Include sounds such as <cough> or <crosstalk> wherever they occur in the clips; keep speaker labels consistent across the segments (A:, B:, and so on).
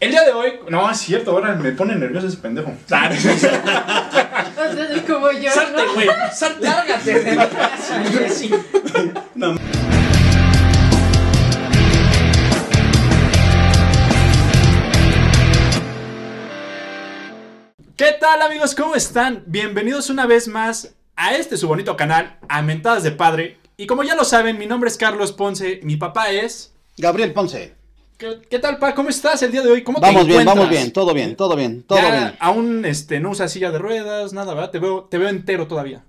A: El día de hoy, no, es cierto, ahora me pone nervioso ese pendejo.
B: Entonces, como yo,
C: Salte,
B: ¿no?
C: güey. Salte. Lárgate de casa, Jessy.
A: ¿Qué tal amigos? ¿Cómo están? Bienvenidos una vez más a este su bonito canal, a Mentadas de Padre. Y como ya lo saben, mi nombre es Carlos Ponce, mi papá es...
D: Gabriel Ponce.
A: ¿Qué, qué tal, pa? ¿Cómo estás el día de hoy? ¿Cómo te
D: Vamos bien,
A: encuentras?
D: vamos bien, todo bien, todo bien, todo
A: Ya
D: bien.
A: Aún este, no usas silla de ruedas, nada, ¿verdad? Te veo, te veo entero todavía.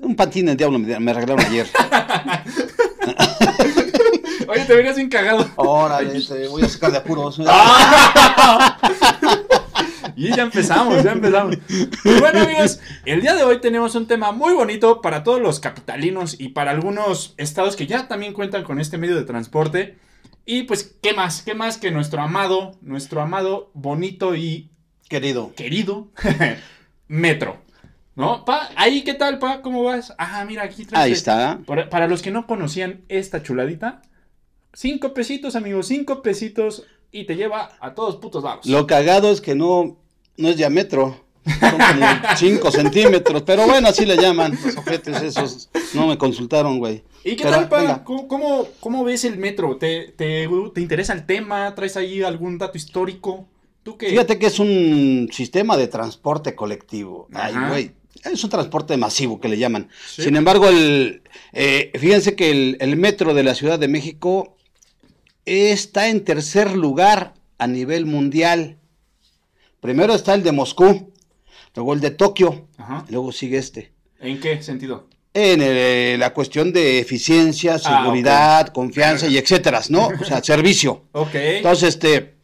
D: Un patín del diablo me, me regalaron ayer. <laughs>
A: Oye, te verías bien cagado.
D: Órale, te voy a sacar de apuros. <laughs>
A: Y ya empezamos, ya empezamos. Y bueno, amigos, el día de hoy tenemos un tema muy bonito para todos los capitalinos y para algunos estados que ya también cuentan con este medio de transporte. Y pues, ¿qué más? ¿Qué más que nuestro amado, nuestro amado, bonito y
D: Querido.
A: querido <laughs> metro? ¿No? Pa, ahí, ¿qué tal, pa? ¿Cómo vas? Ah, mira, aquí traes-
D: Ahí está.
A: Para, para los que no conocían esta chuladita, cinco pesitos, amigos, cinco pesitos y te lleva a todos putos lados.
D: Lo cagado es que no, no es diámetro. Son como <laughs> 5 centímetros. Pero bueno, así le llaman. Los ojetes esos. No me consultaron, güey.
A: ¿Y qué
D: Pero,
A: tal, pa?
D: venga.
A: ¿Cómo, cómo, ves el metro? ¿Te, te, te interesa el tema? ¿Traes ahí algún dato histórico? ¿Tú qué?
D: Fíjate que es un sistema de transporte colectivo. Ay, güey. Es un transporte masivo que le llaman.
A: Sí.
D: Sin embargo, el, eh, fíjense que el, el metro de la Ciudad de México está en tercer lugar a nivel mundial. Primero está el de Moscú, luego el de Tokio,
A: Ajá.
D: luego sigue este.
A: ¿En qué sentido?
D: En eh, la cuestión de eficiencia,
A: Ah,
D: seguridad, confianza y etcétera, ¿no? O sea, <laughs> servicio.
A: Ok.
D: Entonces, este,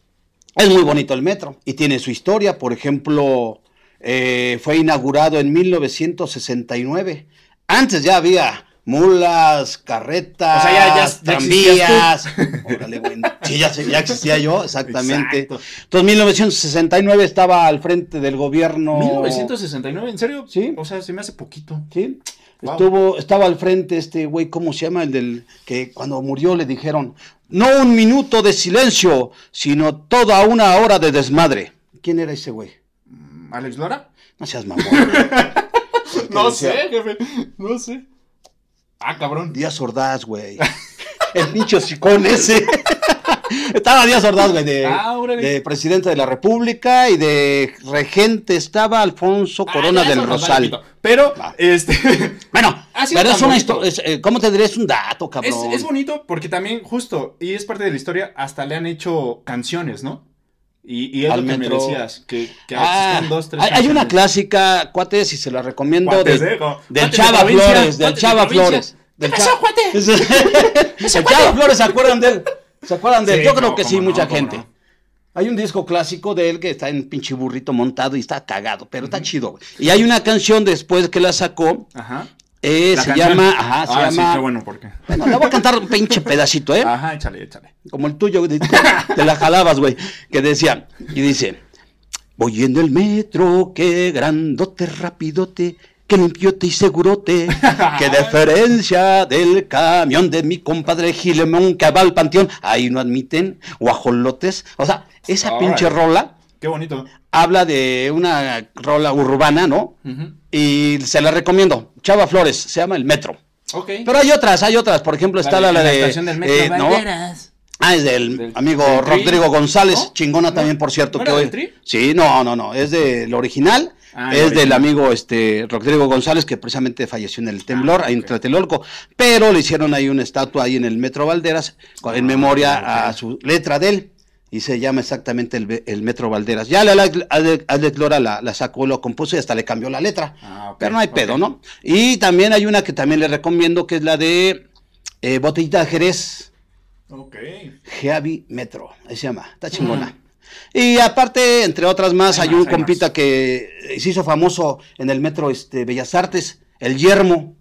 D: es muy bonito el metro y tiene su historia. Por ejemplo, eh, fue inaugurado en 1969. Antes ya había mulas, carretas,
A: O sea, ya- ya- ya
D: tranvías. Órale, güey. Sí, ya, ya existía yo, exactamente.
A: Exacto.
D: Entonces, 1969 estaba al frente del gobierno.
A: 1969, ¿en serio?
D: Sí.
A: O sea, se me hace poquito.
D: Sí.
A: Wow.
D: Estuvo, estaba al frente este güey, ¿cómo se llama? El del que cuando murió le dijeron, no un minuto de silencio, sino toda una hora de desmadre. ¿Quién era ese güey?
A: ¿Alex Lora?
D: No seas mamón. <laughs>
A: No sé, jefe. No sé. Ah, cabrón.
D: Díaz Ordaz, güey. <laughs> El pinche hocicón ese. <laughs> estaba Díaz Ordaz, güey, de,
A: Ah,
D: de presidente de la República y de regente estaba Alfonso
A: Ah,
D: Corona del Rosal.
A: Pero, este. <laughs>
D: Bueno, pero es una historia, ¿cómo te diré? Es un dato,
A: Es,
D: cabrón.
A: es bonito porque también, justo, y es parte de la historia, hasta le han hecho canciones, ¿no? Y, y es
D: Al
A: lo que
D: metro.
A: me decías, que, que
D: Ah,
A: dos, tres
D: hay, hay una clásica, cuates, y se la recomiendo,
A: Cuates,
D: de-
A: ¿eh?
D: Del
A: de
D: Chava
A: provincia,
D: Flores, del
A: de
D: Chava
A: provincia.
D: Flores. Del <laughs>
A: ¿Qué pasó, cuate?
D: el Chava Flores, ¿se acuerdan de él? ¿Se acuerdan de él?
A: Sí,
D: Yo creo
A: no,
D: que sí,
A: no,
D: mucha gente.
A: no.
D: Hay un disco clásico de él que está en pinche burrito montado y está cagado, pero está chido, güey. Y hay una canción después que la sacó,
A: Ajá.
D: Eh, se
A: canción.
D: llama, ajá, se
A: ah,
D: llama,
A: Sí, qué bueno, porque.
D: bueno, la voy a cantar un pinche pedacito, ¿eh?
A: Ajá, échale, échale.
D: como el tuyo, güey, te la jalabas, güey, que decía, y dice, voy en el metro, qué grandote, rapidote, qué limpiote y segurote, qué diferencia del camión de mi compadre Gilemón que va al panteón, ahí no admiten guajolotes, o sea, esa pinche rola
A: Qué bonito.
D: Habla de una rola urbana, ¿no? Y se la recomiendo, Chava Flores, se llama El Metro. Pero hay otras, hay otras, por ejemplo está la, la de...
A: estación del metro,
D: eh. Ah, es del,
A: Del-
D: amigo
A: del.
D: Rodrigo González,
A: ¿No?
D: chingona
A: ¿No?
D: también, por cierto.
A: ¿No
D: que hoy-
A: Tri?
D: Sí, no, no, no, es del original,
A: Ah,
D: es del amigo este Rodrigo González, que precisamente falleció en el temblor,
A: Ah,
D: ahí en. Tlatelolco, pero le hicieron ahí una estatua ahí en el Metro Valderas, con- en
A: Ah,
D: memoria a su letra de él, y se llama exactamente el, Metro Valderas. Ya la Alex Ale- Alex Lora la, la sacó, lo compuso y hasta le cambió la letra.
A: Ah,
D: Pero no hay pedo, ¿no? Y también hay una que también le recomiendo, que es la de eh, Botellita de Jerez.
A: Ok.
D: Heavy Metro, ahí se llama, está chingona. Y aparte, entre otras más,
A: Hay
D: hay,
A: más,
D: un
A: hay
D: compita que se hizo famoso en el metro este, Bellas Artes, el Yermo.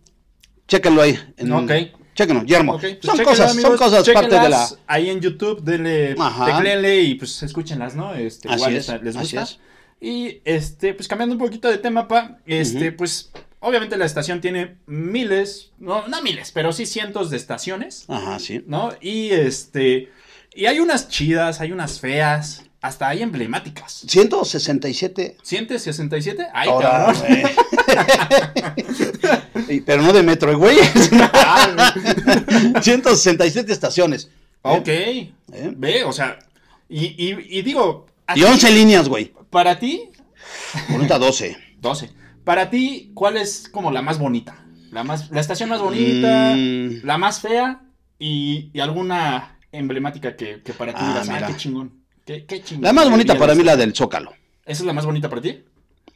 D: Chéquenlo ahí. En,
A: Ok.
D: Chéquenlo, Yermo.
A: Ok, pues
D: son, cosas, son cosas parte de la.
A: Ahí en YouTube, denle,
D: Ajá.
A: tecléenle y pues escúchenlas, ¿no? Este,
D: Así
A: igual
D: es,
A: les, les
D: así
A: gusta.
D: es.
A: Y este, pues cambiando un poquito de tema, pa, este, pues obviamente la estación tiene miles, no, no miles, pero sí cientos de estaciones,
D: Ajá, sí.
A: ¿no? Y este, y hay unas chidas, hay unas feas, hasta hay emblemáticas.
D: 167.
A: ¿Sientes 67? Ay,
D: Ahora,
A: cabrón. <laughs>
D: Pero no de metro, güey. <laughs> 167 estaciones.
A: ok.
D: ¿Eh?
A: Ve, o sea, y, y- y digo,
D: Y
A: ti-
D: 11 líneas, güey.
A: para ti,
D: Bonita 12.
A: 12. Para ti, ¿cuál es como la más bonita? La, más, la estación más bonita,
D: Mm.
A: la más fea y, y alguna emblemática que, que para ti
D: Ah,
A: digas, ah,
D: mira.
A: qué chingón. Qué, qué.
D: La más bonita para mí la del Zócalo.
A: ¿Esa es la más bonita para ti?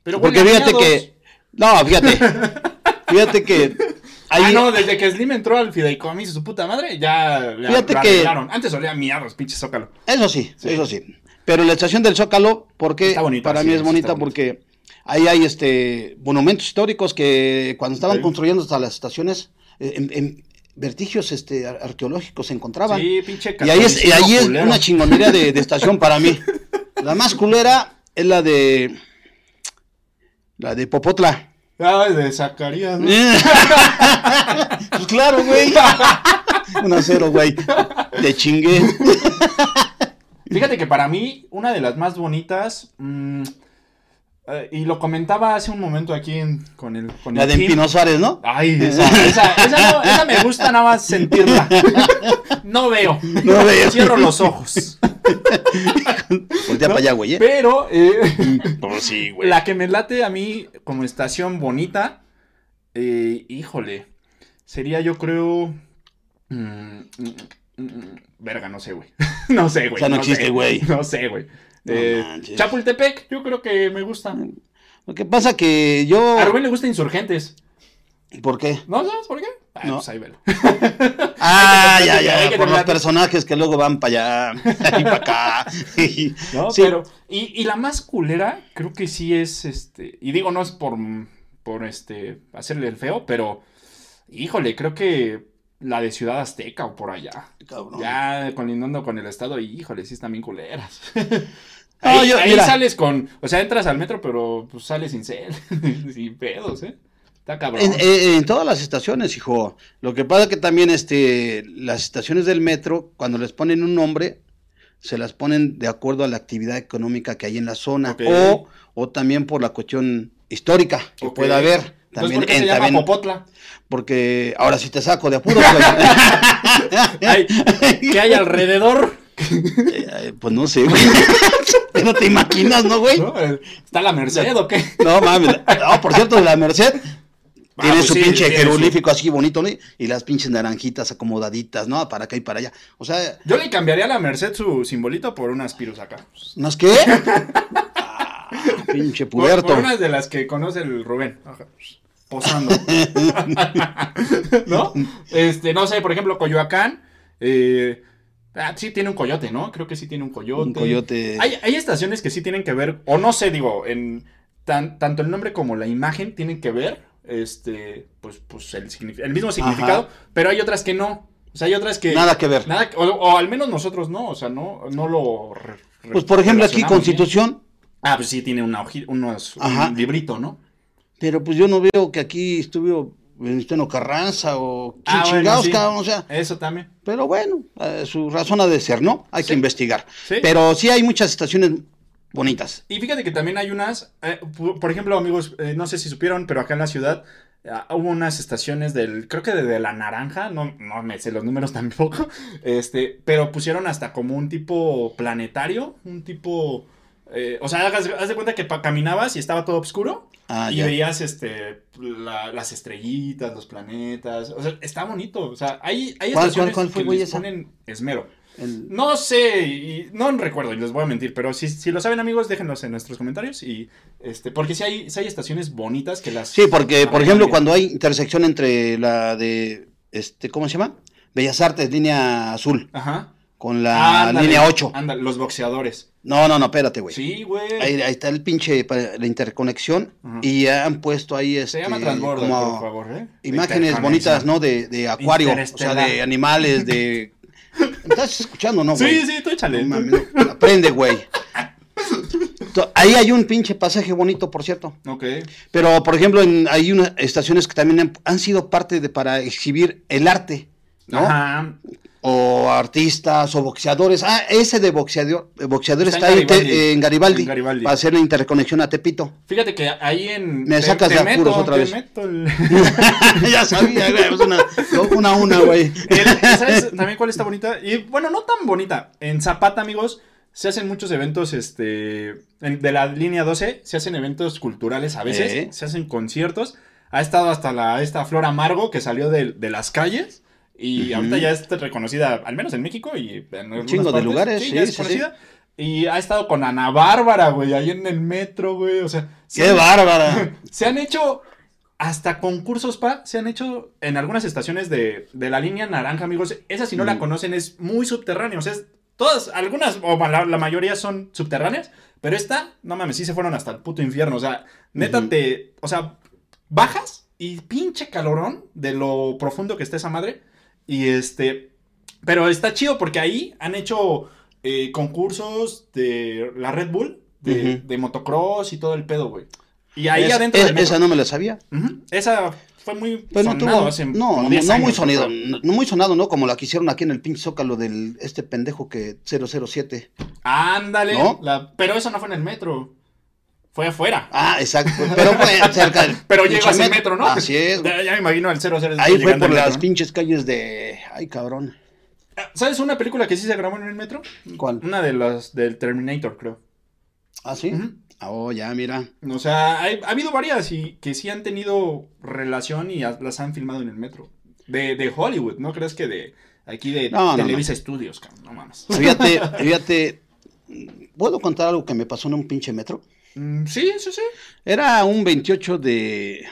A: Pero
D: Porque fíjate que. No, fíjate. <laughs> Fíjate que.
A: Ah, no, desde que Slim entró al fideicomiso su puta madre, ya
D: Fíjate
A: la
D: que-.
A: Antes olía a miados, pinche zócalo.
D: Eso sí,
A: Sí.
D: eso sí. Pero la estación del Zócalo, porque
A: bonita,
D: para
A: sí,
D: mí es bonita porque ahí hay este monumentos históricos que cuando estaban
A: Sí.
D: construyendo hasta las estaciones, eh, en, en vertigios este, ar- arqueológicos se encontraban.
A: Sí, pinche
D: y ahí es, y ahí es
A: culero.
D: una chingonería de, de estación para mí. <laughs> La más culera es la de la de Popotla.
A: Ay, de Zacarías, ¿no? <laughs>
D: pues claro, güey. <laughs> Un a cero, güey. De chingue.
A: Fíjate que para mí, una de las más bonitas, mm, eh, y lo comentaba hace un momento aquí en- con el con
D: La
A: el
D: de. Pino Suárez, ¿no?
A: Ay, <laughs> esa, esa, esa no- esa me gusta nada más sentirla. <laughs> No veo.
D: No veo.
A: Cierro los ojos.
D: Voltea para allá, güey. ¿eh?
A: Pero eh,
D: Pues sí,
A: la que me late a mí como estación bonita, eh, híjole, sería yo creo... mm, mm, mm, mm, verga, no sé, güey. <laughs> no sé, güey.
D: O sea, no existe, güey.
A: No sé, güey. Eh. Chapultepec, yo creo que me gusta.
D: Lo que pasa que yo.
A: A Rubén le gusta Insurgentes.
D: ¿Por qué?
A: ¿No sabes por qué? Ah,
D: No.
A: pues ahí velo. <laughs>
D: Ah, ya, ya, por los personajes que luego van para allá <laughs> y para acá. <laughs>
A: ¿No?
D: Sí.
A: Pero, y, y la más culera, creo que sí es, este, y digo, no es por, por, este, hacerle el feo, pero, híjole, creo que la de Ciudad Azteca o por allá.
D: Cabrón.
A: Ya colindando con el estado, y, híjole, sí están bien culeras.
D: No,
A: ahí
D: yo-
A: ahí sales con, o sea, entras al metro, pero pues sales sin cel, <laughs> sin pedos, ¿eh? Está cabrón.
D: En, en- en todas las estaciones, hijo. Lo que pasa que también este, las estaciones del metro, cuando les ponen un nombre, se las ponen de acuerdo a la actividad económica que hay en la zona. O, o también por la cuestión histórica que
A: Ok.
D: pueda haber.
A: Entonces,
D: También,
A: ¿por qué se
D: en-
A: llama
D: también-
A: Popotla?
D: porque ahora sí te saco de. <laughs>
A: Ay, ¿Qué hay alrededor?
D: Eh, pues no sé, güey. <laughs> no te imaginas, ¿no, güey?
A: ¿No? ¿Está la Merced o qué?
D: No mames. No, por cierto, la Merced. Tiene
A: pues
D: su
A: sí,
D: pinche
A: tiene
D: jeroglífico así bonito, ¿no? Y las pinches naranjitas acomodaditas, ¿no? Para acá y para allá. O sea,
A: Yo le cambiaría a la Merced su simbolito por unas pirus acá.
D: ¿no es qué? <laughs> Ah, pinche
A: Por,
D: puerto.
A: por unas de las que conoce el Rubén. Ajá. Posando. <laughs> ¿No? Este, no sé, por ejemplo, Coyoacán. eh, ah, sí tiene un coyote, ¿no? Creo que sí tiene un coyote.
D: Un coyote.
A: Hay, hay estaciones que sí tienen que ver, o no sé, digo, en tan- tanto el nombre como la imagen tienen que ver, este, pues, pues el, mismo significado, pero hay otras que no. O sea, hay otras que...
D: Nada que ver.
A: Nada, o, o al menos nosotros no, o sea, no, no lo... re-
D: Pues por ejemplo aquí. Constitución,
A: Ah, pues sí, tiene una hoji- unos,
D: Ajá.
A: un librito, ¿no?
D: pero pues yo no veo que aquí estuvo Venustiano Carranza o
A: Ah, bueno,
D: chingados,
A: sí.
D: cabrón, o sea,
A: Eso también.
D: pero bueno, eh, su razón ha de ser, ¿no? Hay
A: Sí.
D: que investigar.
A: Sí.
D: Pero sí hay muchas estaciones bonitas.
A: Y fíjate que también hay unas, eh, por ejemplo, amigos, eh, no sé si supieron, pero acá en la ciudad eh, hubo unas estaciones del, creo que de, de la naranja, no, no me sé los números <laughs> tampoco, este, pero pusieron hasta como un tipo planetario, un tipo, eh, o sea, hagas- haz de cuenta que caminabas y estaba todo oscuro
D: Ah,
A: y
D: ya.
A: veías este, la- las estrellitas, los planetas, o sea, está bonito, o sea, hay, hay
D: ¿Cuál-
A: estaciones
D: cuál- cuál fue,
A: que les
D: esa?
A: ponen esmero.
D: El-
A: No sé, y no recuerdo y les voy a mentir, pero si, si lo saben amigos, déjenlos en nuestros comentarios y este, porque si hay, sí hay estaciones bonitas que las
D: Sí, porque, por ejemplo,
A: bien.
D: cuando hay intersección entre la de, este, ¿cómo se llama? Bellas Artes, línea azul,
A: Ajá.
D: con la
A: Ándale,
D: línea 8.
A: Ándale, los boxeadores.
D: No, no, no, espérate, güey.
A: Sí, güey.
D: Ahí, ahí está el pinche, la interconexión, y han puesto ahí, este,
A: Se llama transbordo,
D: como
A: por favor, ¿eh?
D: imágenes bonitas, ¿no? De, de acuario, o sea, de animales, de... <laughs> ¿Estás escuchando, no, güey?
A: Sí, sí, tú échale.
D: No mames, no, aprende, güey. Ahí hay un pinche pasaje bonito, por cierto.
A: Ok.
D: Pero, por ejemplo, en- hay unas estaciones que también han, han sido parte de para exhibir el arte, ¿no?
A: Ajá.
D: O artistas o boxeadores. Ah, ese de boxeador, boxeador
A: Está
D: está,
A: en
D: ahí te-
A: Garibaldi.
D: en, Garibaldi,
A: En Garibaldi.
D: para hacer la interconexión a Tepito.
A: Fíjate que ahí en.
D: Me sacas de apuros otra
A: te
D: vez.
A: meto el- <laughs>
D: ya sabía, güey, es una, una una, güey. <laughs>
A: El- ¿Sabes también cuál está bonita? Y bueno, no tan bonita. En Zapata, amigos, se hacen muchos eventos, este, en- de la línea 12, se hacen eventos culturales a veces,
D: Eh.
A: se hacen conciertos. Ha estado hasta la, esta Flor Amargo que salió de, de las calles y
D: Ujú.
A: ahorita ya es reconocida, al menos en México y en algunas
D: chingo de lugares,
A: Sí, es
D: sí,
A: conocida. Y ha estado con Ana Bárbara, güey, ahí en el metro, güey. O sea,
D: ¡Qué
A: se-
D: bárbara! <laughs>
A: se han hecho hasta concursos, pa, se han hecho en algunas estaciones de, de la línea naranja, amigos. Esa, si no la
D: Mm.
A: conocen, es muy subterránea. O sea, es- todas, algunas, o la, la mayoría son subterráneas, pero esta, no mames, sí se fueron hasta el puto infierno. O sea, neta te, o sea, bajas y pinche calorón de lo profundo que está esa madre. Y este, pero está chido porque ahí han hecho eh, concursos de la Red Bull, de, motocross y todo el pedo, güey. Y ahí
D: Es-
A: adentro
D: es- esa no me la sabía.
A: Esa fue muy
D: Pues no
A: sonado
D: tuvo,
A: hace
D: no,
A: como
D: no,
A: 10
D: no muy sonido, no muy sonado, ¿no? Como la que hicieron aquí en el pinche Zócalo del este pendejo que 007.
A: Ándale.
D: ¿No?
A: la- pero eso no fue en el metro. Fue afuera.
D: Ah, exacto, pero fue cerca del
A: Pero
D: pinche
A: llegas al metro, ¿no?
D: Así es.
A: Ya, ya me imagino el 00.
D: Ahí fue por
A: al
D: las
A: metro, ¿no?
D: pinches calles de... Ay, cabrón.
A: ¿Sabes una película que sí se grabó en el metro?
D: ¿Cuál?
A: Una de las del Terminator, creo.
D: ¿Ah, sí? Ah, Oh, ya, mira.
A: O sea, hay- ha habido varias y que sí han tenido relación y las han filmado en el metro. De, de Hollywood, ¿no crees que de aquí de
D: No, no,
A: Televisa Studios, cabrón? No mames.
D: Fíjate, fíjate. ¿Puedo contar algo que me pasó en un pinche metro?
A: Mm, sí, sí, sí.
D: Era un 28 de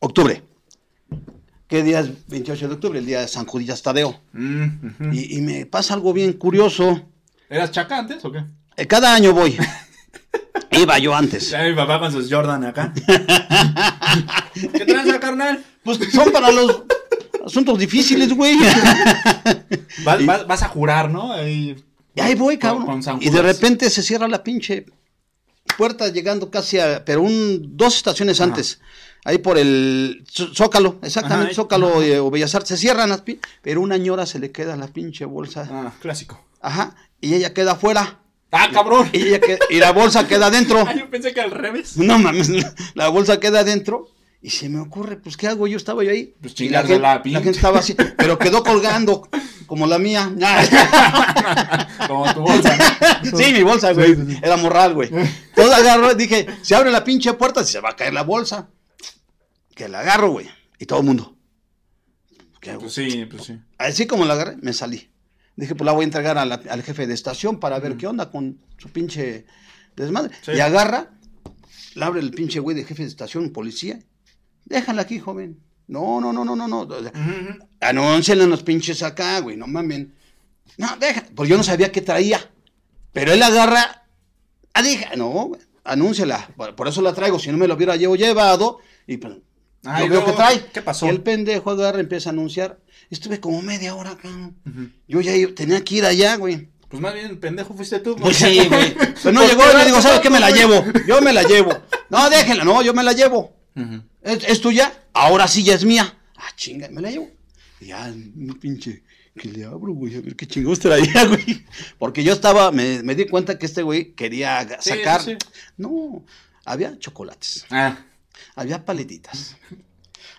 D: octubre. ¿Qué día es 28 de octubre? El día de San Judías Tadeo.
A: Mm.
D: Y, y me pasa algo bien curioso.
A: ¿Eras chaca antes o qué?
D: Eh, Cada año voy. <laughs> Iba yo antes.
A: Ya mi papá con sus Jordan acá. <laughs> ¿Qué tranza, carnal?
D: Pues son para los asuntos difíciles, güey. <laughs>
A: Vas- vas a jurar, ¿no? Ahí-
D: Y ahí voy, cabrón.
A: con
D: y de repente se cierra la pinche puerta llegando casi a, pero un, dos estaciones
A: Ajá.
D: antes. Ahí por el Zó- Zócalo, exactamente,
A: Ajá,
D: Zócalo
A: ajá.
D: eh, o Bellas Artes. Se cierran las pin- pero una ñora se le queda la pinche bolsa.
A: Ah, clásico.
D: Ajá. Y ella queda afuera.
A: ¡Ah, cabrón!
D: Y, ella y la bolsa queda adentro. <laughs>
A: Ah, yo pensé que al revés.
D: No mames, <laughs> la bolsa queda adentro. Y se me ocurre, pues, ¿qué hago? Yo estaba yo ahí.
A: Pues
D: y la gente,
A: la
D: gente estaba así, pero quedó colgando, como la mía. <laughs>
A: Como tu bolsa. <laughs>
D: Sí, mi bolsa, güey. Era morral, güey. Entonces agarro, dije, se abre la pinche puerta, se va a caer la bolsa. Que la agarro, güey. Y todo el mundo. ¿Qué hago?
A: Pues sí, pues sí.
D: Así como la agarré, me salí. Dije, pues la voy a entregar a la- al jefe de estación para ver qué onda con su pinche desmadre.
A: Sí.
D: Y agarra, la abre el pinche güey de jefe de estación, policía. Déjala aquí, joven. No, no, no, no, no, no. O sea,
A: Ujú, ujú.
D: Anúncienle los pinches acá, güey, no mamen. No, deja, pues yo no sabía qué traía. Pero él agarra, ah, deja, no, anúnciala. Por, por eso la traigo, si no me lo hubiera yo llevado, y pues,
A: Ah,
D: yo veo que trae.
A: ¿qué pasó?
D: Y el pendejo agarra, empieza a anunciar. Estuve como media hora acá. Yo ya tenía que ir allá, güey.
A: Pues más bien, pendejo fuiste tú.
D: Pues sí, güey. <laughs> Pero no llegó, y le digo, ¿sabes qué? Me la llevo. Yo me la llevo. No, déjenla, no, yo me la llevo. ¿Es, es tuya? Ahora sí ya es mía. Ah, chinga, me la llevo. Y ya, un pinche, que le abro, güey, a ver qué chingados traía, <laughs> güey. Porque yo estaba, me, me di cuenta que este güey quería
A: Sí,
D: sacar.
A: sí.
D: No, había chocolates,
A: Ah,
D: había paletitas,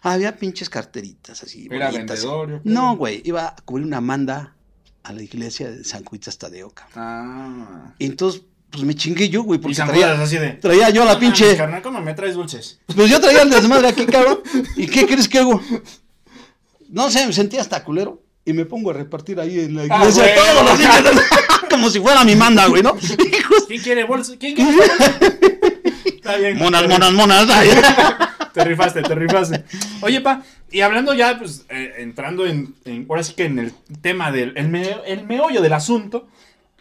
D: había pinches carteritas así.
A: Era
D: bonitas.
A: vendedor.
D: No, güey, iba a cubrir una manda a la iglesia de San Juiz Tadeo,
A: ah.
D: Y entonces, pues me chingué yo, güey, porque traía,
A: así de.
D: traía yo la
A: "No
D: pinche.
A: carnal, ¿cómo me traes dulces?
D: Pues yo traía el desmadre aquí, cabrón. ¿Y qué crees que hago? No sé, me sentí hasta culero. Y me pongo a repartir ahí en la
A: Ah,
D: iglesia
A: güey.
D: todos los niños. <laughs> Como si fuera mi manda, güey, ¿no? Hijos.
A: ¿Quién quiere bolsa? ¿Quién quiere bolsa? Está bien.
D: Monas, monas, monas. <laughs>
A: Te rifaste, te rifaste. Oye, pa, y hablando ya, pues, eh, entrando en, en- ahora sí que en el tema del el, me- el meollo del asunto,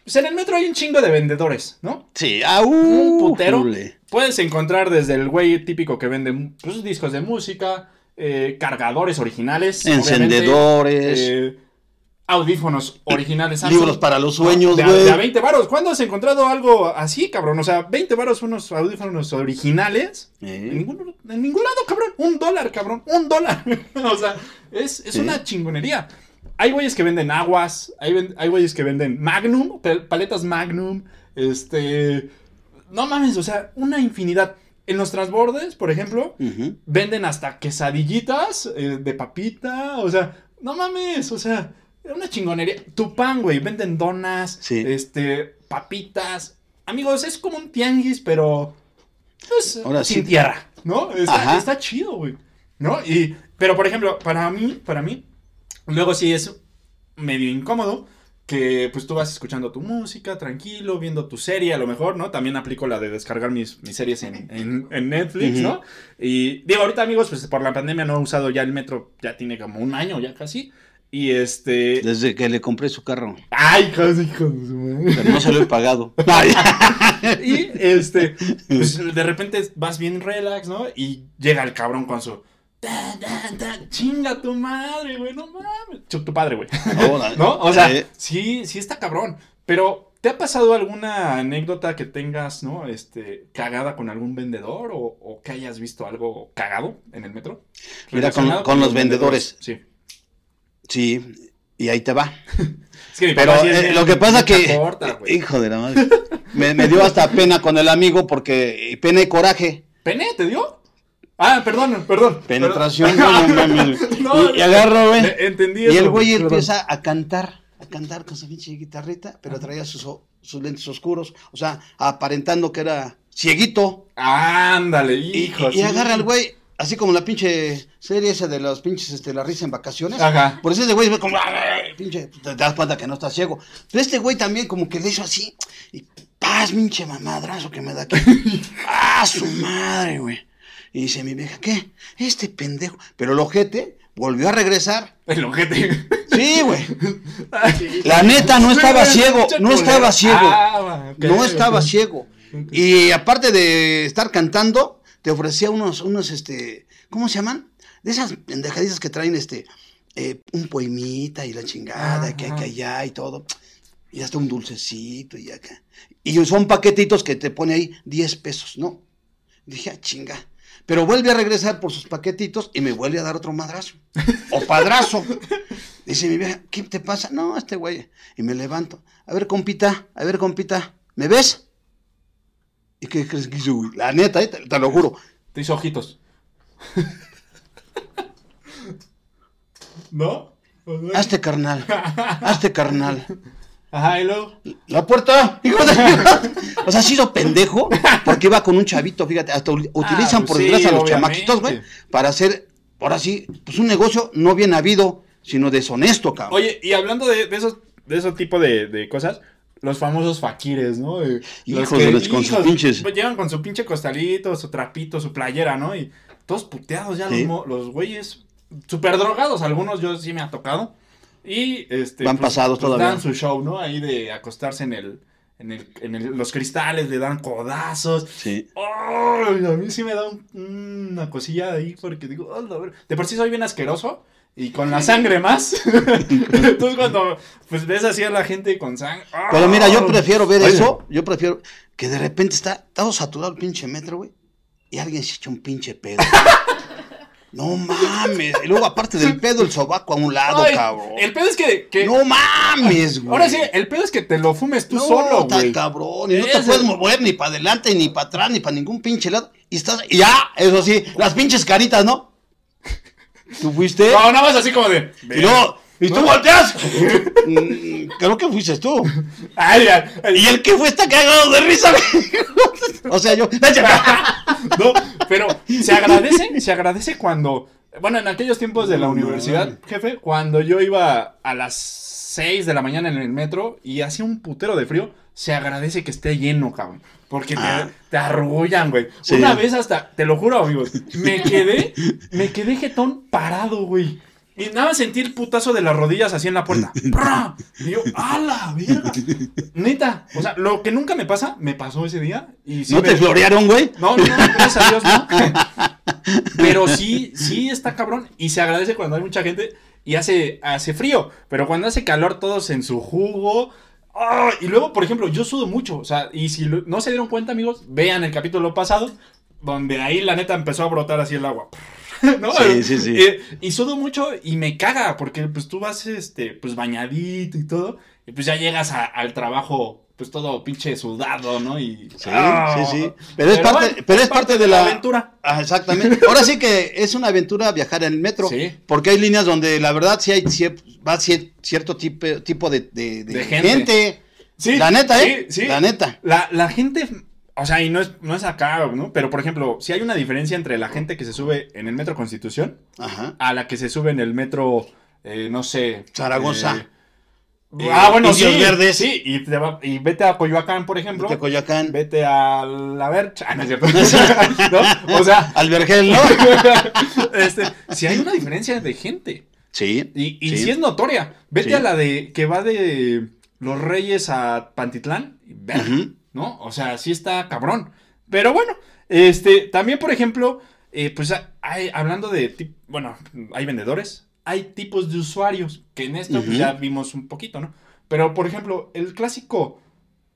A: pues en el metro hay un chingo de vendedores, ¿no?
D: Sí, ah,
A: Un putero.
D: jule.
A: Puedes encontrar desde el güey típico que vende pues, discos de música, eh, cargadores originales,
D: Encendedores.
A: eh, audífonos originales Samsung.
D: Libros para los sueños, güey.
A: de a 20 varos. ¿Cuándo has encontrado algo así, cabrón? O sea, 20 varos unos audífonos originales. En,
D: Eh,
A: ningún, en ningún lado, cabrón. Un dólar, cabrón. Un dólar. <laughs> o sea, es, es una chingonería. Hay güeyes que venden aguas. Hay, ven- hay güeyes que venden Magnum. Paletas Magnum. Este. No mames, o sea, una infinidad. En los transbordes, por ejemplo, venden hasta quesadillitas eh, de papita. O sea, no mames, o sea, una chingonería. Tu pan, güey, venden donas,
D: Sí.
A: este, papitas. Amigos, es como un tianguis, pero pues,
D: Ahora
A: sin
D: sí.
A: tierra, ¿no? Está, está chido, güey. ¿No? Y, pero, por ejemplo, para mí, para mí, luego sí es medio incómodo que pues tú vas escuchando tu música, tranquilo, viendo tu serie, a lo mejor, ¿no? También aplico la de descargar mis, mis series en, en- en Netflix. ¿no? Y digo, ahorita amigos, pues por la pandemia no he usado ya el metro, ya tiene como un año ya casi. Y este...
D: Desde que le compré su carro.
A: Ay, casi con.
D: Pero no se lo he pagado. <laughs>
A: Y este, pues de repente vas bien relax, ¿no? Y llega el cabrón con su. Chinga tu madre, güey, no mames. Tu padre, güey. <laughs> <laughs> ¿No? O sea,
D: eh,
A: sí, sí está cabrón. Pero, ¿te ha pasado alguna anécdota que tengas, ¿no? Este, cagada con algún vendedor o, o que hayas visto algo cagado en el metro?
D: Mira, con- los vendedores.
A: Sí.
D: sí, y ahí te va. <laughs>
A: Es que
D: Pero
A: sí es
D: eh, lo que pasa que,
A: corta,
D: hijo de la madre, me, me dio hasta pena con el amigo porque pena y coraje.
A: ¿Pene te dio? Ah, perdón, perdón.
D: Penetración,
A: perdón.
D: güey, no mames. <laughs>
A: No,
D: y, y agarro, güey.
A: Entendí
D: Y
A: eso,
D: el güey empieza a cantar, a cantar con su pinche guitarrita, pero traía sus, lentes oscuros, o sea, aparentando que era cieguito.
A: Ándale,
D: Y,
A: hijo.
D: y agarra al güey, así como la pinche serie esa de los pinches, este, la risa en vacaciones.
A: Ajá.
D: Por eso ese güey ve como, "Ay, pinche, pues, te das cuenta que no está ciego. Pero este güey también como que le hizo así, y paz, pinche mamadrazo que me da aquí. <laughs> ¡Ah, su madre, güey! Y dice mi vieja, ¿qué? Este pendejo. Pero el ojete volvió a regresar.
A: El ojete.
D: Sí, güey. La neta, no estaba ciego, no estaba ciego.
A: Ah,
D: No estaba ciego. Y aparte de estar cantando, te ofrecía unos, unos, este, ¿cómo se llaman? De esas pendejaditas que traen, este, eh, un poemita y la chingada, que acá allá y todo. Y hasta un dulcecito y acá. Y son paquetitos que te pone ahí 10 pesos, ¿no? Dije, ah, chinga. Pero vuelve a regresar por sus paquetitos y me vuelve a dar otro madrazo. O padrazo. Dice mi vieja, ¿qué te pasa? No, este güey. Y me levanto. A ver, compita, a ver, compita, ¿me ves? ¿Y qué crees que hizo, güey? La neta, eh, te, te lo juro.
A: Te hizo ojitos. ¿No?
D: Hazte carnal, hazte carnal.
A: Ajá, y luego.
D: La puerta, hijo de- <laughs> O sea, ha sido pendejo porque iba con un chavito, fíjate, hasta u- utilizan
A: pues
D: por
A: sí,
D: desgracia a los chamaquitos, güey, para hacer, ahora sí, pues un negocio no bien habido, sino deshonesto, cabrón.
A: Oye, y hablando de, de esos, de ese tipo de, de cosas, los famosos faquires, ¿no? Los
D: Hijos de los- con sus pinches-
A: pues, Llegan con su pinche costalito, su trapito, su playera, ¿no? Y todos puteados ya
D: Sí.
A: los, los güeyes. Super drogados, algunos yo sí me ha tocado. Y este.
D: Van pasados todavía.
A: Dan su show, ¿no? Ahí de acostarse en el. En, el, en el- los cristales, le dan codazos.
D: Sí.
A: A mí sí me da un- una cosilla ahí porque digo, "Ah, la ver-". de por sí soy bien asqueroso y con la sangre más. <laughs> Entonces cuando pues ves así a la gente con sangre. ¡ah!
D: Pero mira, yo prefiero ver
A: Oye,
D: eso, yo prefiero que de repente está todo saturado el pinche metro, güey, y alguien se echa un pinche pedo. <laughs> no mames. Y luego, aparte del pedo, el sobaco a un lado,
A: ay,
D: cabrón.
A: El pedo es que. que-
D: No mames, güey.
A: ahora sí, el pedo es que te lo fumes tú
D: no,
A: solo, güey.
D: cabrón. Y no te puedes mover ni para adelante, ni para atrás, ni para ningún pinche lado. Y estás. Y ya, eso sí, las pinches caritas, ¿no? ¿Tú fuiste?
A: No, nada más así como de.
D: Y luego, ¿y tú volteas? Mm, Creo que fuiste tú.
A: Ay, ay, ay.
D: Y el que fue está cagado de risa. <laughs> O sea, yo. <laughs>
A: No, pero se agradece, se agradece cuando, bueno, en aquellos tiempos de la universidad, jefe, cuando yo iba a las 6 de la mañana en el metro y hacía un putero de frío, se agradece que esté lleno, cabrón. Porque te,
D: Ah.
A: te arrullan, güey.
D: Sí.
A: Una vez hasta, te lo juro, amigos, me quedé, me quedé jetón parado, güey. Y nada más sentí el putazo de las rodillas así en la puerta. <laughs> ¡Pra! Y yo, ¡a la verga! Neta, o sea, lo que nunca me pasa, me pasó ese día. Y sí
D: ¿No
A: me-
D: te florearon, güey?
A: no, no, gracias a Dios, no. <laughs> Pero sí, sí está cabrón. Y se agradece cuando hay mucha gente. y hace, hace frío. Pero cuando hace calor, todos en su jugo. ¡Ah! Y luego, por ejemplo, yo sudo mucho. O sea, y si no se dieron cuenta, amigos, vean el capítulo pasado, donde ahí la neta empezó a brotar así el agua. <laughs> ¿No?
D: Sí, sí, sí.
A: Y, y sudo mucho y me caga, porque pues tú vas, este, pues bañadito y todo, y pues ya llegas a- al trabajo, pues todo pinche sudado, ¿no? Y,
D: Sí,
A: ¡Ah!
D: sí, sí. Pero es parte- pero es parte de la-
A: aventura.
D: Ah, exactamente. <laughs> Ahora sí que es una aventura viajar en el metro.
A: Sí.
D: Porque hay líneas donde la verdad sí hay va cier- cierto tipo, tipo de, de- de
A: De gente.
D: gente.
A: Sí,
D: La neta, ¿eh?
A: sí, sí.
D: La neta.
A: La, la gente, o sea, y no es, no es acá, ¿no? Pero, por ejemplo, si hay una diferencia entre la gente que se sube en el metro Constitución
D: Ajá.
A: a la que se sube en el metro, eh, no sé.
D: Zaragoza.
A: eh,
D: Eh,
A: ah, bueno,
D: Indios
A: sí.
D: Verdes.
A: Sí, y, te va- y vete a Coyoacán, por ejemplo.
D: De Coyoacán.
A: Vete a la Vercha. Ah, no es cierto. <laughs> ¿No? O sea,
D: Al Vergel, ¿no? <laughs>
A: este, si hay una diferencia de gente.
D: Sí.
A: Y, y
D: Sí.
A: sí. es notoria. Vete
D: Sí.
A: a la de que va de Los Reyes a Pantitlán. y. ¿No? O sea, sí está cabrón. Pero bueno, este, también, por ejemplo, eh, pues hay, hablando de, bueno, hay vendedores, hay tipos de usuarios, que en esto pues, ya vimos un poquito, ¿no? Pero, por ejemplo, el clásico,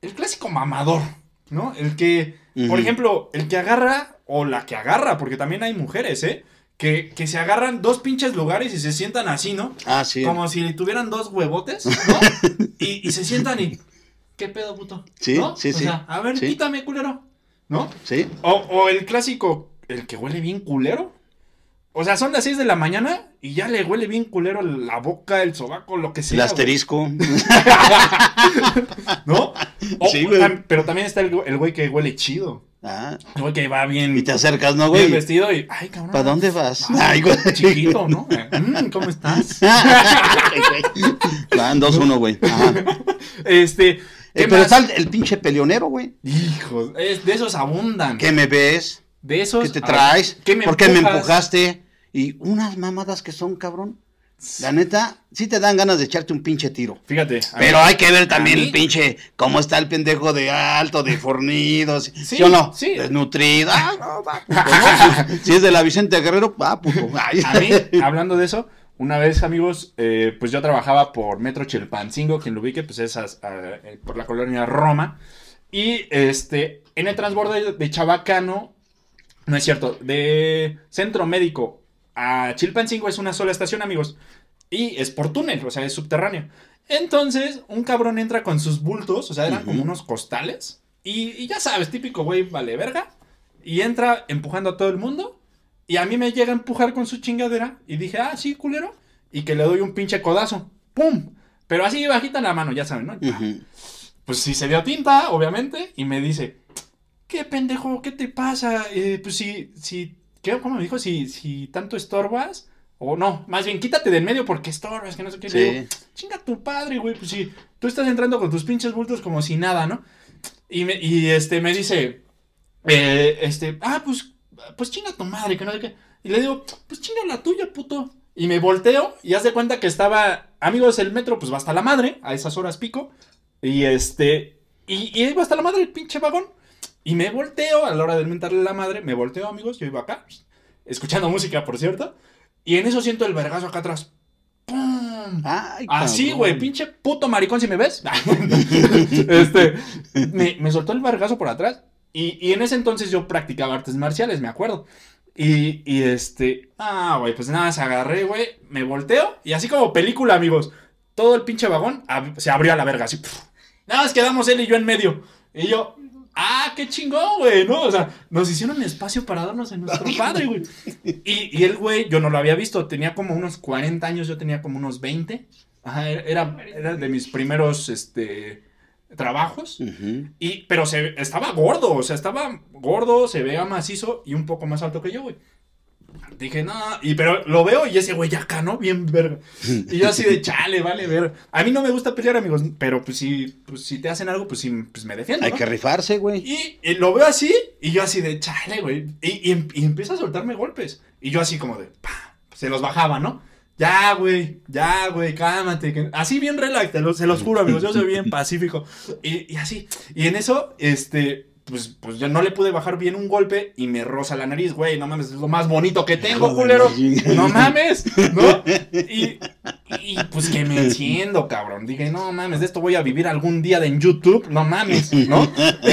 A: el clásico mamador, ¿no? El que, por ejemplo, el que agarra, o la que agarra, porque también hay mujeres, ¿eh? Que, que se agarran dos pinches lugares y se sientan así, ¿no?
D: Ah, sí.
A: Como si tuvieran dos huevotes, ¿no? <laughs> y, y se sientan y. ¿Qué pedo, puto?
D: Sí,
A: ¿No?
D: sí,
A: o
D: sí.
A: sea, a ver,
D: Sí.
A: quítame, culero. ¿No?
D: Sí.
A: O, o el clásico, el que huele bien culero. O sea, son las 6 de la mañana y ya le huele bien culero la boca, el sobaco, lo que sea.
D: El asterisco. <laughs>
A: ¿No? O-
D: Sí, güey.
A: tam- Pero también está el, güey- el güey que huele chido.
D: Ah.
A: El güey que va bien,
D: Y te acercas, ¿no,
A: bien
D: güey?
A: vestido y. Ay, cabrón.
D: ¿Para dónde vas?
A: Ah,
D: Ay, güey.
A: Chiquito, ¿no? Mm, ¿Cómo estás? <laughs>
D: Van 2-1, güey. Ajá. <laughs>
A: Este. ¿Qué
D: Eh, pero está el, el pinche peleonero, güey.
A: Hijos, es- de esos abundan.
D: ¿Qué me ves?
A: De esos.
D: ¿Qué te traes?
A: ¿Qué me
D: ¿Por qué me
A: empujas?
D: empujaste? Y unas mamadas que son, cabrón. La neta, sí te dan ganas de echarte un pinche tiro.
A: Fíjate.
D: Pero
A: mí-
D: hay que ver también el pinche, cómo está el pendejo de alto, de fornido, ¿sí,
A: Sí,
D: ¿sí o no?
A: sí.
D: Desnutrido. <laughs> Ah, no, va, puto, ¿no? Si es de la Vicente Guerrero, va, puto. Ay.
A: A mí, <laughs> hablando de eso, una vez, amigos, eh, pues yo trabajaba por Metro Chilpancingo, quien lo ubique, pues es a- eh, por la colonia Roma. Y este, en el transborde de, Chabacano, no es cierto, de Centro Médico a Chilpancingo es una sola estación, amigos. Y es por túnel, o sea, es subterráneo. Entonces, un cabrón entra con sus bultos, o sea, eran como unos costales. Y, y ya sabes, típico güey, vale verga. Y entra empujando a todo el mundo. Y a mí me llega a empujar con su chingadera. Y dije, ah, sí, culero. Y que le doy un pinche codazo. ¡Pum! Pero así bajita la mano, ya saben, ¿no? Pues sí se dio tinta, obviamente. Y me dice, ¿qué pendejo? ¿Qué te pasa? Eh, pues si, si, ¿qué? ¿Cómo me dijo? Si, si tanto estorbas. O no, más bien quítate del medio porque estorbas, que no sé qué. Le
D: Sí.
A: digo, chinga tu padre, güey. Pues si tú estás entrando con tus pinches bultos como si nada, ¿no? Y, me, y este me dice, eh, este, ah, pues, pues chinga tu madre, que no sé qué. Y le digo, pues chinga la tuya, puto. Y me volteo y haz de cuenta que estaba, amigos, el metro pues va hasta la madre, a esas horas pico. Y este, y, y iba hasta la madre el pinche vagón. Y me volteo a la hora de mentarle la madre, me volteo, amigos, yo iba acá, escuchando música, por cierto. Y en eso siento el vergazo acá atrás. ¡Pum!
D: Ay,
A: Así, güey, pinche puto maricón, si me ves. <laughs> este, me, me soltó el vergazo por atrás. Y, y en ese entonces yo practicaba artes marciales, me acuerdo. Y, y este, ah, güey, pues nada, se agarré, güey, me volteo. Y así como película, amigos, todo el pinche vagón ab- se abrió a la verga, así. puf. Nada más quedamos él y yo en medio. Y yo, ah, qué chingón, güey, ¿no? O sea, nos hicieron espacio para darnos en nuestro <laughs> padre, güey. Y, y el güey, yo no lo había visto, tenía como unos 40 años, yo tenía como unos 20. Ajá, era, era, era de mis primeros, este, trabajos. Y, pero se, estaba gordo, o sea, estaba gordo, se veía macizo y un poco más alto que yo, güey. Dije, no, y pero lo veo y ese güey ya acá, ¿no? Bien verga. Y yo así de <laughs> chale, vale, ver. A mí no me gusta pelear, amigos, pero pues si, pues, si te hacen algo, pues sí, pues me defiendo.
D: Hay
A: ¿no?
D: que rifarse, güey.
A: Y, y lo veo así, y yo así de chale, güey. Y, y, y empieza a soltarme golpes. Y yo así como de, pa, se los bajaba, ¿no? Ya, güey, ya, güey, cálmate. Así bien relax, te lo- se los juro, amigos. Yo soy bien <laughs> pacífico. Y, y así. Y en eso, este, pues, pues yo no le pude bajar bien un golpe y me roza la nariz, güey. No mames, es lo más bonito que tengo, culero. No mames, ¿no? <laughs> Y, y, pues que me enciendo, cabrón. Dije, no mames, de esto voy a vivir algún día en YouTube. No mames, ¿no?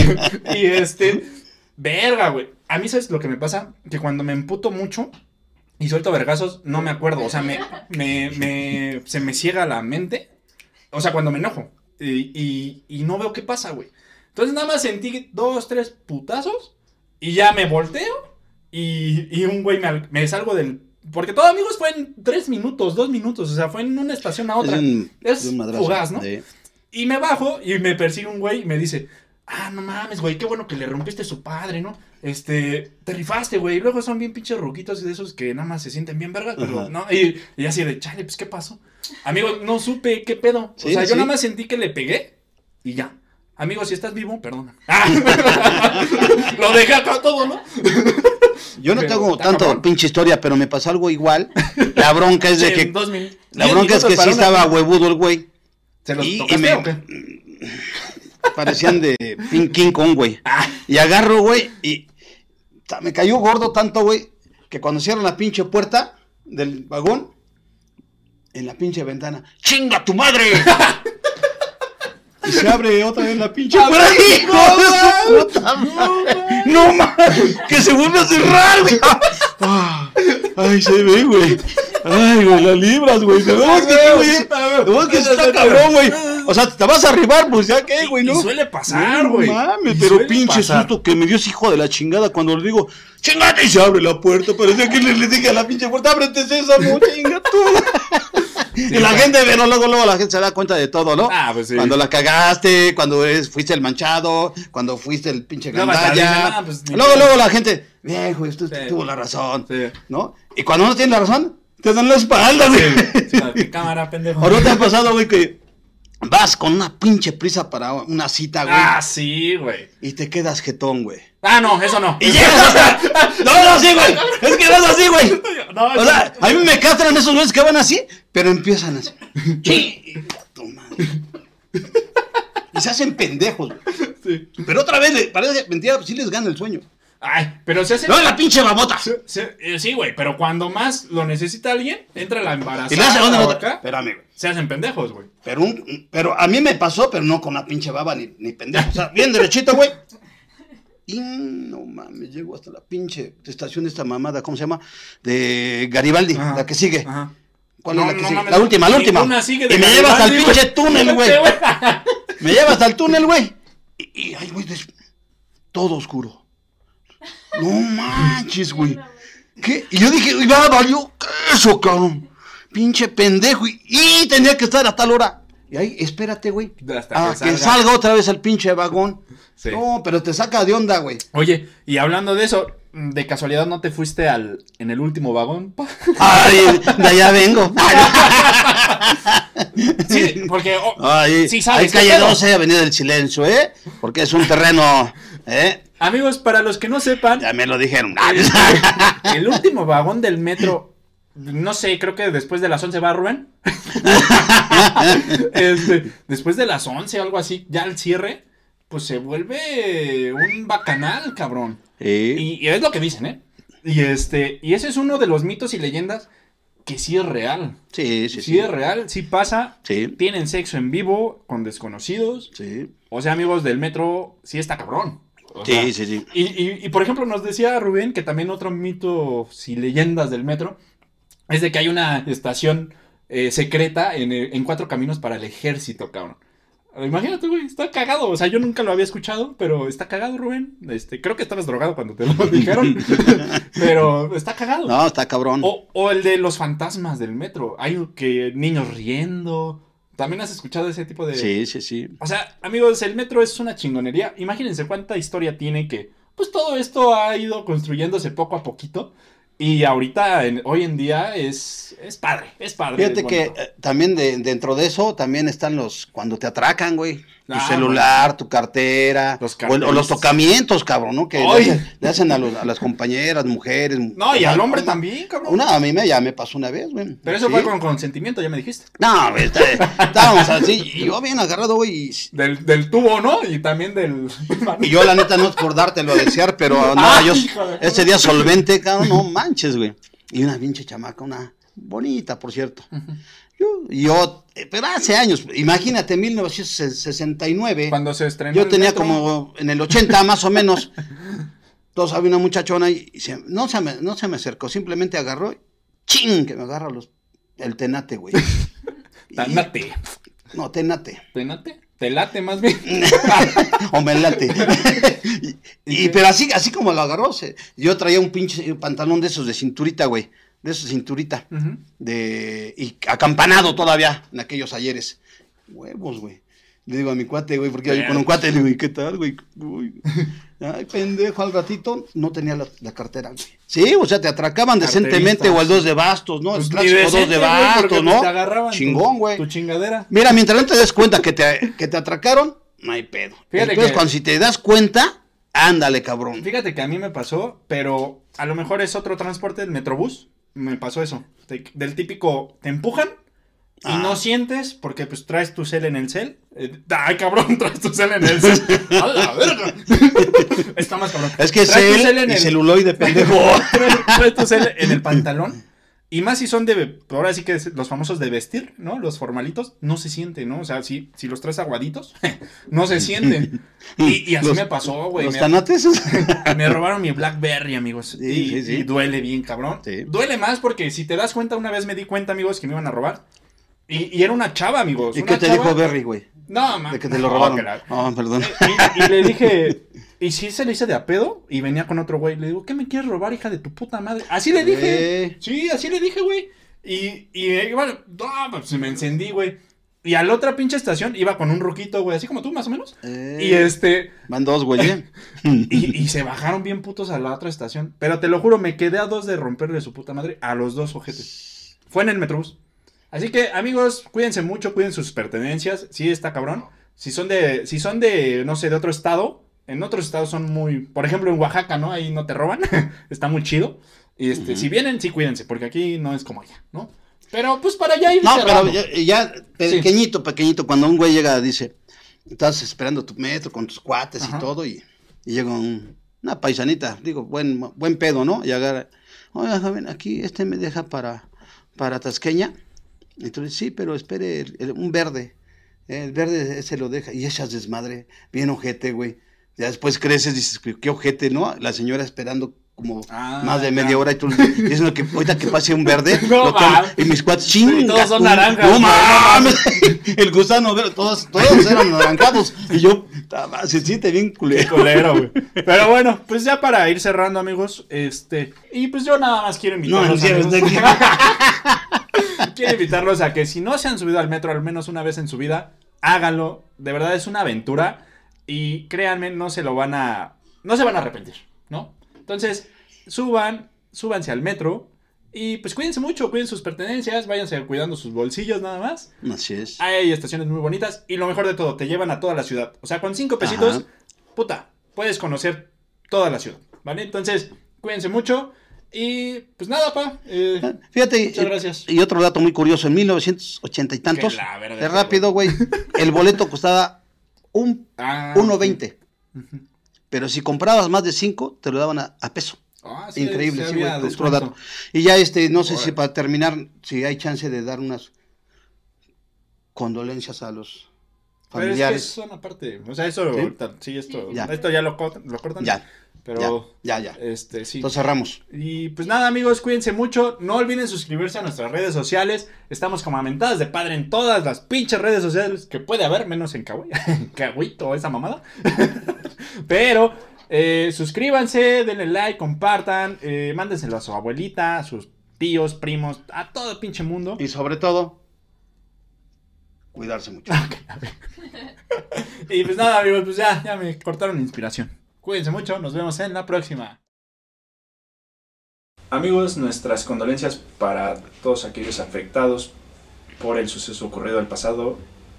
A: <laughs> y este, verga, güey. A mí, ¿sabes lo que me pasa? Que cuando me emputo mucho y suelto vergazos, no me acuerdo. O sea, me, me, me, se me ciega la mente. O sea, cuando me enojo. Y, y, y no veo qué pasa, güey. Entonces nada más sentí dos, tres putazos. Y ya me volteo. Y, y un güey me, me salgo del. Porque todo, amigos, fue en tres minutos, dos minutos. O sea, fue en una estación a otra.
D: Es un-
A: Es
D: un madrazo.
A: fugaz, ¿no? Y me bajo y me persigue un güey y me dice, ah, no mames, güey, qué bueno que le rompiste a su padre, ¿no? Este, te rifaste, güey. Y luego son bien pinches ruquitos y de esos que nada más se sienten bien vergas, pero
D: Ajá.
A: no. Y, y así de, chale, pues, ¿qué pasó? Amigo, no supe qué pedo.
D: Sí,
A: o sea, yo nada más sentí que le pegué y ya. Amigo, si estás vivo, perdona. <laughs> Ah, <laughs> Lo dejé acá todo, ¿no?
D: Yo no
A: Pero
D: tengo tanto
A: cabrón.
D: pinche historia, pero me pasó algo igual. La bronca es de
A: Sí,
D: que.
A: en dos mil-
D: La bronca es que sí estaba huevudo el güey.
A: ¿Se los
D: y- y
A: tocaste
D: me-
A: o qué? <laughs>
D: Parecían de King Kong, güey.
A: Ah,
D: Y agarro, güey, y me cayó gordo tanto, güey, que cuando cierran la pinche puerta del vagón, en la pinche ventana, ¡chinga tu madre! y se abre otra vez la pinche puerta. ¡Hijo puta madre! ¡No mames! ¡Que se vuelve a cerrar, güey! Ah, ¡Ay, se ve, güey! ¡Ay, güey, las libras, güey! ¿De verdad que, güey? ¿De verdad que está cabrón, güey? O sea, te vas a arribar, pues ya qué, güey,
A: y
D: ¿no?
A: suele pasar,
D: No
A: güey.
D: mames,
A: Y
D: pero pinche
A: pasar.
D: susto que me dio ese hijo de la chingada cuando le digo, chingate y se abre la puerta. Parecía que le, le dije a la pinche puerta, ábrete sésamo, chinga tú. <laughs> y la
A: claro.
D: gente, pero luego, luego la gente se da cuenta de todo, ¿no?
A: Ah, pues sí.
D: Cuando la cagaste, cuando eres, fuiste el manchado, cuando fuiste el pinche
A: No,
D: gandalla.
A: pues,
D: luego, luego la gente, viejo, esto
A: Sí.
D: tuvo la razón. ¿no? Y cuando no tienes la razón, te dan la espalda, güey.
A: ¿Qué cámara, pendejo?
D: ¿O no te ha pasado, güey, que vas con una pinche prisa para una cita, güey?
A: Ah, sí, güey.
D: Y te quedas jetón, güey.
A: Ah, no, eso no.
D: Y llegas hasta. <laughs> No, no, sí, güey. Es que no es así, güey.
A: No,
D: O sea, a mí me castran esos güeyes que van así, pero empiezan así. <laughs> Sí. Y se hacen pendejos, güey.
A: Sí.
D: Pero otra vez, parece mentira, pues sí les gana el sueño.
A: Ay, pero se hace.
D: No, la pinche babota.
A: se- se- eh, sí, güey, pero cuando más lo necesita alguien, entra la embarazada.
D: Y la otra.
A: acá,
D: Espérame, güey.
A: se hacen pendejos, güey.
D: Pero, un, pero a mí me pasó, pero no con una pinche baba ni, ni pendejo. O sea, bien derechito, güey. Y no mames, llego hasta la pinche estación de esta mamada, ¿cómo se llama? De Garibaldi,
A: Ajá.
D: la que sigue.
A: Ajá.
D: ¿Cuál
A: No,
D: es la que
A: no
D: sigue?
A: mames,
D: la última, la última.
A: ninguna sigue de
D: y me lleva hasta el
A: Garibaldi,
D: pinche túnel, <laughs> güey. Me lleva hasta el túnel, güey. Y, y ay, güey, todo oscuro. No manches, güey. ¿Qué? Y yo dije, ya valió eso, cabrón. Pinche pendejo. Y, y tenía que estar a tal hora. Y ahí, espérate, güey.
A: Hasta
D: A
A: que
D: que,
A: salga.
D: salga. otra vez el pinche vagón.
A: Sí.
D: No, pero te saca de onda, güey.
A: Oye, y hablando de eso, de casualidad no te fuiste al en el último vagón. <laughs>
D: Ay, de allá vengo. <laughs>
A: Sí, porque oh,
D: Ay,
A: sí sabes
D: hay calle
A: pedo.
D: 12, Avenida del Silencio, ¿eh? Porque es un terreno, ¿eh?
A: Amigos, para los que no sepan,
D: Ya me lo dijeron.
A: el, <laughs> el último vagón del metro, no sé, creo que después de las 11 va Rubén. <laughs> Este, después de las 11 o algo así, ya al cierre, pues se vuelve un bacanal, cabrón. Y, y es lo que dicen, ¿eh? Y este, y ese es uno de los mitos y leyendas que sí es real.
D: Sí, sí,
A: Sí,
D: sí.
A: es real, sí pasa.
D: Sí.
A: Tienen sexo en vivo con desconocidos.
D: Sí.
A: O sea, amigos del metro, sí está cabrón. O
D: Sí,
A: sea,
D: sí, sí.
A: Y, y- y, por ejemplo, nos decía Rubén que también otro mito y leyendas del metro es de que hay una estación eh, secreta en, eh, en cuatro caminos para el ejército, cabrón. Imagínate, güey, está cagado. O sea, yo nunca lo había escuchado, pero está cagado, Rubén. Este, creo que estabas drogado cuando te lo <laughs> dijeron. <laughs> pero está cagado.
D: No, está cabrón.
A: O, o el de los fantasmas del metro. Hay que niños riendo. ¿También has escuchado ese tipo de...?
D: Sí, sí, sí.
A: O sea, amigos, el metro es una chingonería. Imagínense cuánta historia tiene que, pues todo esto ha ido construyéndose poco a poquito. Y ahorita, en- hoy en día, es, es padre, es padre.
D: Fíjate
A: es
D: que eh, también de- dentro de eso también están los cuando te atracan, güey. Tu
A: Ah,
D: celular, tu cartera,
A: Los
D: o, o los tocamientos, cabrón, ¿no? Que le hacen, le hacen a, los- a las compañeras, mujeres.
A: No, y al hombre también, cabrón.
D: Una, a mí me, ya me pasó una vez, güey.
A: Pero eso
D: Sí.
A: fue con consentimiento, ya me dijiste.
D: No, está- estábamos así, y yo bien agarrado, güey, y,
A: Del, del tubo, ¿no? Y también del.
D: y yo la neta no es por dártelo a desear, pero <laughs> no, yo ese día solvente, cabrón, no manches, güey. Y una pinche chamaca, una bonita, por cierto. Yo, yo, eh, pero hace años, imagínate, 1969.
A: Cuando se estrenó.
D: Yo tenía
A: metro.
D: como en el 80 más o menos. Entonces había una muchachona y, y se- no, se me, no se me acercó, simplemente agarró, ¡ching! que me agarra los, el tenate, güey. <laughs>
A: Tanate.
D: No, tenate.
A: ¿Tenate? Te late más bien. <laughs>
D: o me late. <laughs> y, y- pero así, así como lo agarró, se- yo traía un pinche pantalón de esos de cinturita, güey. De de cinturita. De, y acampanado todavía en aquellos ayeres. Huevos, güey. Le digo a mi cuate, güey, porque yo con un cuate le digo, ¿y qué tal, güey? Uy. <laughs> Ay, pendejo, al ratito no tenía la, la cartera, güey. Sí, o sea, te atracaban decentemente o el dos de bastos, ¿no?
A: Pues
D: el clásico dos de bastos,
A: pues,
D: ¿no?
A: Te agarraban tu-
D: Chingón, güey.
A: Tu chingadera.
D: Mira, mientras no te des cuenta que te, que te atracaron, no hay pedo.
A: Fíjate que-
D: cuando si te das cuenta, ándale, cabrón.
A: Fíjate que a mí me pasó, pero a lo mejor es otro transporte, el Metrobús. Me pasó eso. Te- del típico, te empujan y
D: Ah.
A: no sientes porque pues traes tu cel en el cel. Eh, ay, cabrón, <laughs> traes tu cel en el cel. <laughs> A la verga. Está más cabrón.
D: Es que
A: Traes tu cel en
D: y
A: el-
D: celuloide, pendejo.
A: traes, <laughs> traes tu cel en el pantalón. Y más si son de, ahora sí que es los famosos de vestir, ¿no? Los formalitos, no se siente, ¿no? O sea, si, si los traes aguaditos, <laughs> no se <laughs> siente. Y, y así
D: Los-
A: me pasó, güey.
D: Los
A: me-
D: tanates. <laughs>
A: me robaron mi Blackberry, amigos.
D: Sí,
A: y,
D: sí, sí.
A: y duele bien, cabrón.
D: Sí.
A: Duele más porque si te das cuenta, una vez me di cuenta, amigos, que me iban a robar. Y, y era una chava, amigos.
D: ¿Y
A: una
D: qué te
A: chava-
D: dijo Berry, güey?
A: No, ma-
D: De que te lo
A: no,
D: robaron.
A: la-
D: Ah, perdón.
A: Y, y le dije, y si se le hice de a pedo, y venía con otro güey, le digo, ¿qué me quieres robar, hija de tu puta madre? Así le dije.
D: Eh.
A: Sí, así le dije, güey. Y, y eh, bueno, no, pues me encendí, güey. Y a la otra pinche estación iba con un ruquito, güey, así como tú, más o menos.
D: Eh,
A: Y este,
D: Van dos, güey. <laughs>
A: y, y se bajaron bien putos a la otra estación. Pero te lo juro, me quedé a dos de romperle su puta madre a los dos ojetes. Fue en el Metrobús. Así que, amigos, cuídense mucho, cuiden sus pertenencias. Sí, está cabrón. Si son de, si son de, no sé, de otro estado, en otros estados son muy, por ejemplo, en Oaxaca, ¿no? Ahí no te roban. <laughs> está muy chido. Y este, si vienen, sí cuídense, porque aquí no es como allá, ¿no? Pero pues para allá ir
D: No, pero ya, ya pequeñito, pequeñito, cuando un güey llega, dice, estás esperando tu metro con tus cuates
A: Ajá.
D: y todo, y, y llega un- una paisanita, digo, buen, buen pedo, ¿no? Y agarra, oiga, joven, aquí este me deja para, para Tasqueña. Entonces, sí, pero espere, el- el- un verde. El verde ese lo deja. Y echas desmadre, bien ojete, güey. Ya después creces, dices, qué ojete, ¿no? La señora esperando como
A: Ah,
D: más de
A: ya.
D: media hora y tú diciendo que ahorita que pase un verde, <laughs>
A: No
D: lo y mis cuates,
A: Sí,
D: chinga.
A: todos son naranjas,
D: No <laughs>
A: no
D: mames. <laughs> El gusano, todos, todos eran naranjados. Y yo, se siente bien culero.
A: culero, güey. Pero bueno, pues ya para ir cerrando, amigos, este, y pues yo nada más quiero
D: No,
A: invitarlos,
D: en serio,
A: amigos,
D: está-
A: quiero invitarlos a que si no se han subido al metro al menos una vez en su vida, háganlo. De verdad es una aventura y créanme, no se lo van a, no se van a arrepentir, ¿no? Entonces, suban, súbanse al metro y pues cuídense mucho, cuiden sus pertenencias, váyanse cuidando sus bolsillos nada más.
D: Así es.
A: Hay estaciones muy bonitas y lo mejor de todo, te llevan a toda la ciudad. O sea, con cinco pesitos,
D: Ajá.
A: puta, puedes conocer toda la ciudad, ¿vale? Entonces, cuídense mucho y pues nada, pa. eh, <laughs>
D: Fíjate,
A: Muchas
D: y-
A: gracias.
D: y otro dato muy curioso, en 1980 y tantos, es rápido, güey, el boleto costaba un
A: ah,
D: 1.20,
A: Ujú.
D: pero si comprabas más de 5, te lo daban a, a peso.
A: Ah, sí,
D: Increíble,
A: sí
D: güey, otro dato. Y ya, este, no sé si para terminar, si hay chance de dar unas condolencias a los
A: Pero es que
D: familiares.
A: son aparte, o sea, eso,
D: ¿Sí?
A: ahorita- sí, esto,
D: Ya.
A: esto ya lo cortan.
D: Ya,
A: Pero,
D: ya, ya.
A: este, sí.
D: Entonces cerramos.
A: Y pues nada, amigos, cuídense mucho. No olviden suscribirse a nuestras redes sociales. Estamos como amentadas de padre en todas las pinches redes sociales que puede haber, menos en Kawaii. <laughs> Kawaii o esa mamada. <laughs> Pero eh, suscríbanse, denle like, compartan, eh, mándenselo a su abuelita, a sus tíos, primos, a todo el pinche mundo.
D: Y sobre todo, cuidarse mucho. <laughs>
A: Y pues nada, amigos, pues ya, ya me cortaron inspiración. Cuídense mucho, nos vemos en la próxima. Amigos, nuestras condolencias para todos aquellos afectados por el suceso ocurrido el pasado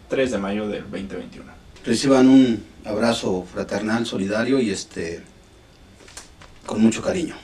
A: 3 de mayo del 2021.
D: reciban un abrazo fraternal, solidario y este con mucho cariño.